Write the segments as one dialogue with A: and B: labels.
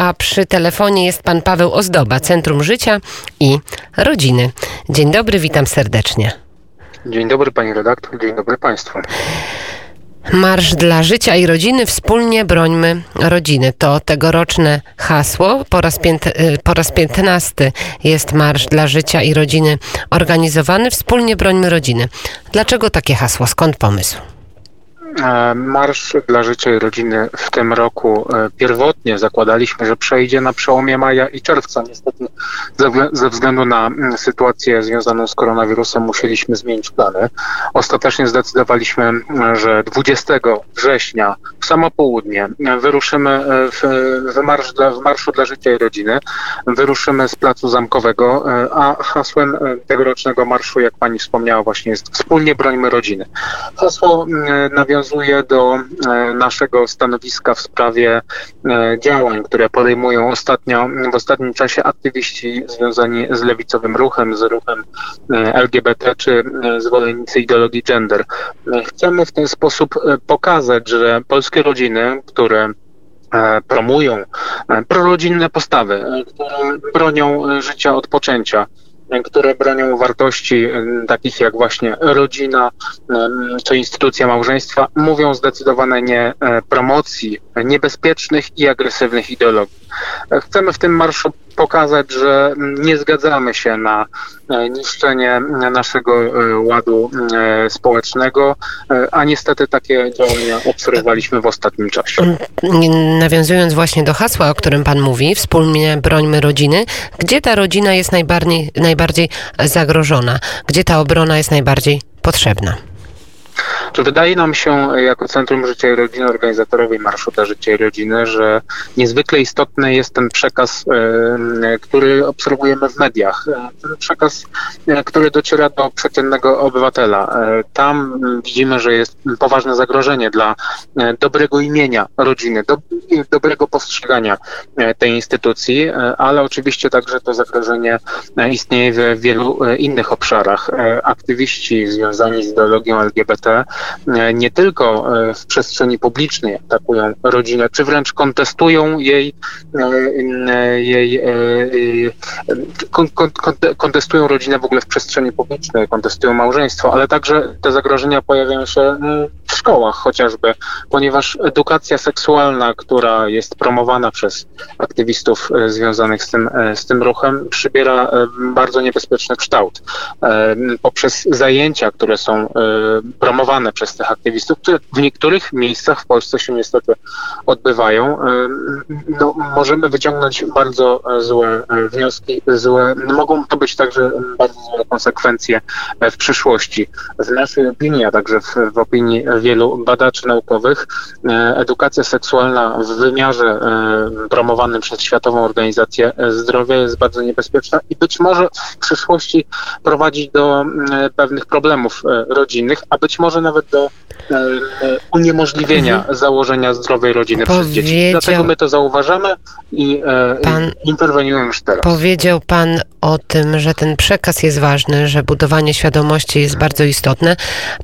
A: a przy telefonie jest pan Paweł Ozdoba, Centrum Życia i Rodziny. Dzień dobry, witam serdecznie.
B: Dzień dobry pani redaktor, dzień dobry państwu.
A: Marsz dla życia i rodziny, wspólnie brońmy rodziny. To tegoroczne hasło. Po raz, pięt, y, po raz piętnasty jest Marsz dla życia i rodziny organizowany. Wspólnie brońmy rodziny. Dlaczego takie hasło? Skąd pomysł?
B: E, Marsz dla Życia i Rodziny w tym roku e, pierwotnie zakładaliśmy, że przejdzie na przełomie maja i czerwca. Niestety ze względu na mm, sytuację związaną z koronawirusem musieliśmy zmienić plany. Ostatecznie zdecydowaliśmy, że 20 września w samo południe wyruszymy e, w, w, marsz dla, w Marszu dla Życia i Rodziny. Wyruszymy z Placu Zamkowego, a hasłem tegorocznego marszu, jak pani wspomniała właśnie jest Wspólnie brońmy rodziny. Hasło nawiązuje nawiązuje do e, naszego stanowiska w sprawie e, działań, które podejmują ostatnio, w ostatnim czasie aktywiści związani z lewicowym ruchem, z ruchem e, LGBT czy zwolennicy ideologii gender. Chcemy w ten sposób pokazać, że polskie rodziny, które promują prorodzinne postawy, które bronią życia od poczęcia, które bronią wartości takich jak właśnie rodzina czy instytucja małżeństwa, mówią zdecydowane nie e, promocji niebezpiecznych i agresywnych ideologii. Chcemy w tym marszu pokazać, że nie zgadzamy się na e, niszczenie naszego e, ładu e, społecznego, a niestety takie działania obserwowaliśmy w ostatnim czasie.
A: Nawiązując właśnie do hasła, o którym Pan mówi, wspólnie brońmy rodziny, gdzie ta rodzina jest najbardziej, najbardziej zagrożona, gdzie ta obrona jest najbardziej potrzebna?
B: Czy wydaje nam się, jako Centrum Życia i Rodziny, organizatorowi Marszu dla Życia i Rodziny, że niezwykle istotny jest ten przekaz, e, który obserwujemy w mediach. E, ten przekaz, e, który dociera do przeciętnego obywatela. Tam widzimy, że jest poważne zagrożenie dla dobrego imienia rodziny, do, dobrego postrzegania tej instytucji, ale oczywiście także to zagrożenie istnieje w wielu innych obszarach. Aktywiści związani z ideologią LGBT E, nie tylko e, w przestrzeni publicznej atakują rodzinę, czy wręcz kontestują jej, e, jej kontestują rodzinę w ogóle w przestrzeni publicznej, kontestują małżeństwo, ale także te zagrożenia pojawiają się w szkołach chociażby, ponieważ edukacja seksualna, która jest promowana przez aktywistów związanych z tym, z tym ruchem, przybiera bardzo niebezpieczny kształt. Poprzez zajęcia, które są promowane przez tych aktywistów, które w niektórych miejscach w Polsce się niestety odbywają. No, możemy wyciągnąć bardzo złe e, wnioski, złe, mogą to być także bardzo złe konsekwencje w przyszłości. W naszej opinii, a także w, w opinii wielu badaczy naukowych, e, edukacja seksualna w wymiarze e, promowanym przez Światową Organizację Zdrowia jest bardzo niebezpieczna i być może w przyszłości prowadzić do pewnych problemów rodzinnych, a być może nawet do e, e, uniemożliwienia mhm. założenia zdrowej rodziny Powiedział... przez dzieci. Dlatego my to zauważamy i e, pan... interweniujemy już teraz.
A: Powiedział Pan o tym, że ten przekaz jest ważny, że budowanie świadomości jest bardzo istotne.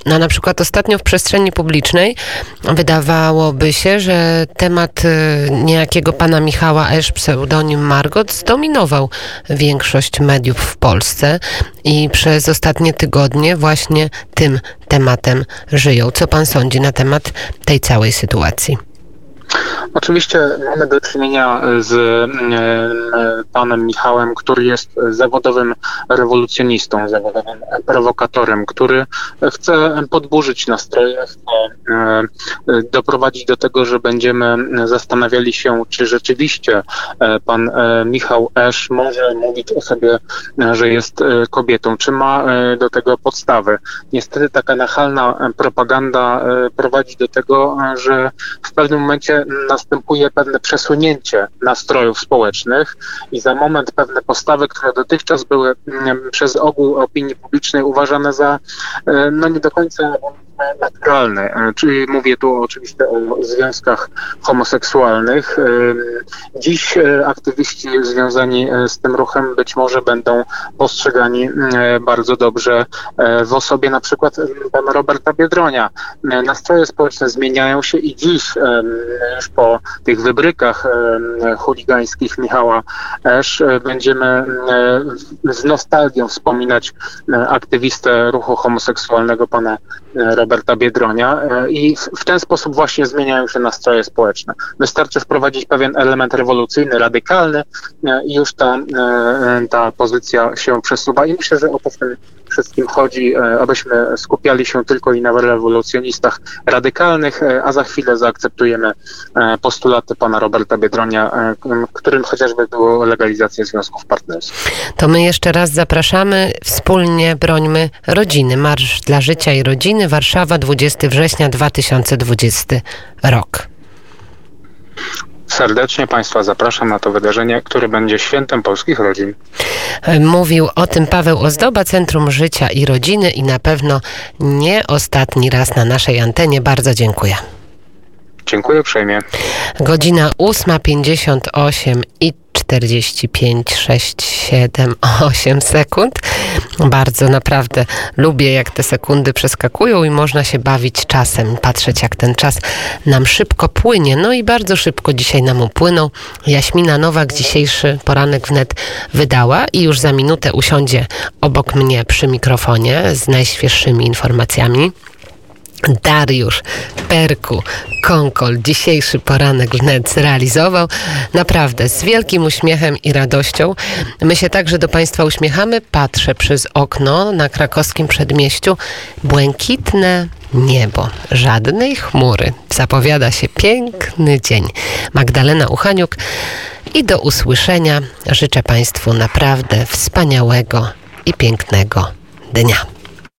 A: No, na przykład ostatnio w przestrzeni publicznej wydawałoby się, że temat niejakiego pana Michała Esz, pseudonim Margot, zdominował większość mediów w Polsce i przez ostatnie tygodnie właśnie tym tematem żyją. Co pan sądzi na temat tej całej sytuacji?
B: Oczywiście mamy do czynienia z e, e, panem Michałem, który jest zawodowym rewolucjonistą, zawodowym prowokatorem, który chce podburzyć nastroje, chce e, doprowadzić do tego, że będziemy zastanawiali się, czy rzeczywiście pan Michał Esz może mówić o sobie, że jest kobietą, czy ma do tego podstawy. Niestety taka nachalna propaganda prowadzi do tego, że w pewnym momencie następuje pewne przesunięcie nastrojów społecznych i za moment pewne postawy, które dotychczas były mm, przez ogół opinii publicznej uważane za e, no nie do końca naturalny. Czyli mówię tu oczywiście o związkach homoseksualnych. Dziś aktywiści związani z tym ruchem być może będą postrzegani bardzo dobrze w osobie na przykład pana Roberta Biedronia. Nastroje społeczne zmieniają się i dziś już po tych wybrykach chuligańskich Michała Esz będziemy z nostalgią wspominać aktywistę ruchu homoseksualnego pana Roberta Biedronia i w ten sposób właśnie zmieniają się nastroje społeczne. Wystarczy wprowadzić pewien element rewolucyjny, radykalny i już ta, ta pozycja się przesuwa i myślę, że o tym wszystkim chodzi, abyśmy skupiali się tylko i na rewolucjonistach radykalnych, a za chwilę zaakceptujemy postulaty pana Roberta Biedronia, którym chociażby było legalizacja związków partnerskich.
A: To my jeszcze raz zapraszamy, wspólnie brońmy rodziny. Marsz dla życia i rodziny, Warszawa, 20 września 2020 rok.
B: Serdecznie Państwa zapraszam na to wydarzenie, które będzie świętem polskich rodzin.
A: Mówił o tym Paweł Ozdoba, Centrum Życia i Rodziny i na pewno nie ostatni raz na naszej antenie. Bardzo dziękuję.
B: Dziękuję uprzejmie.
A: Godzina 8.58 i 45, 6, 7, 8 sekund. Bardzo naprawdę lubię, jak te sekundy przeskakują i można się bawić czasem, patrzeć, jak ten czas nam szybko płynie. No i bardzo szybko dzisiaj nam upłynął. Jaśmina Nowak dzisiejszy poranek wnet wydała i już za minutę usiądzie obok mnie przy mikrofonie z najświeższymi informacjami. Dariusz Perku Konkol dzisiejszy poranek wnet zrealizował. Naprawdę z wielkim uśmiechem i radością. My się także do Państwa uśmiechamy. Patrzę przez okno na krakowskim przedmieściu. Błękitne niebo, żadnej chmury. Zapowiada się piękny dzień. Magdalena Uchaniuk i do usłyszenia. Życzę Państwu naprawdę wspaniałego i pięknego dnia.